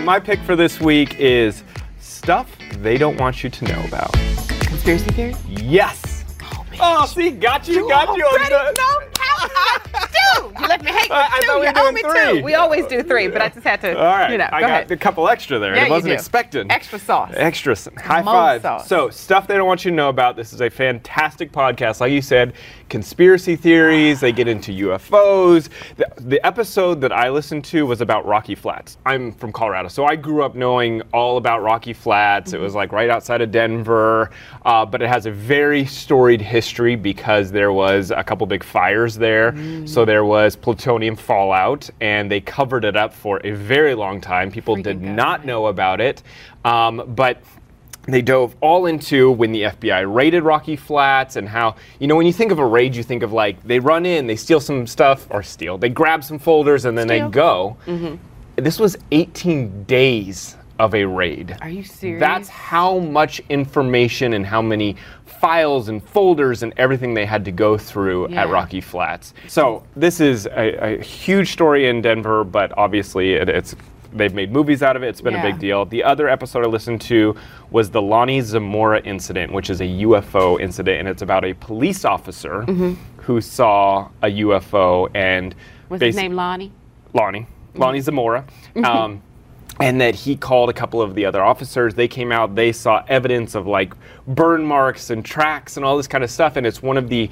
So my pick for this week is stuff they don't want you to know about. Conspiracy theory? Yes. Oh, oh see, got you, got you. already know how I do. You let me I- I thought we you were owe doing me three. two. We always do three, but I just had to. All right, You know, I go got ahead. a couple extra there. Yeah, I wasn't do. expecting. Extra sauce. Extra. High five. sauce. So, stuff they don't want you to know about. This is a fantastic podcast. Like you said, conspiracy theories. They get into UFOs. The, the episode that I listened to was about Rocky Flats. I'm from Colorado, so I grew up knowing all about Rocky Flats. It was like right outside of Denver, uh, but it has a very storied history because there was a couple big fires there. So there was plutonium fallout, and they covered it up for a very long time. People did not know about it, um, but they dove all into when the FBI raided Rocky Flats and how, you know, when you think of a raid, you think of like they run in, they steal some stuff, or steal, they grab some folders and then they go. This was 18 days of a raid. Are you serious? That's how much information and how many files and folders and everything they had to go through Yeah. at Rocky Flats. So this is a, a huge story in Denver, but obviously it, it's they've made movies out of it. It's been a big deal. The other episode I listened to was the Lonnie Zamora incident, which is a UFO incident, and it's about a police officer Mm-hmm. who saw a UFO and What's his name, Lonnie? Lonnie, Lonnie Zamora. Um, and that he called a couple of the other officers. They came out, they saw evidence of like burn marks and tracks and all this kind of stuff. And it's one of the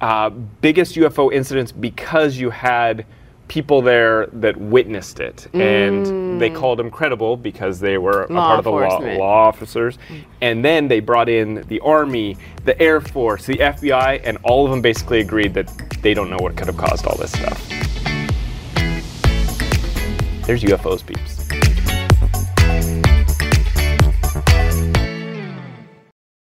uh, biggest UFO incidents because you had people there that witnessed it. And they called them credible because they were a part of the law, law officers. And then they brought in the Army, the Air Force, the FBI, and all of them basically agreed that they don't know what could have caused all this stuff. There's UFOs, peeps.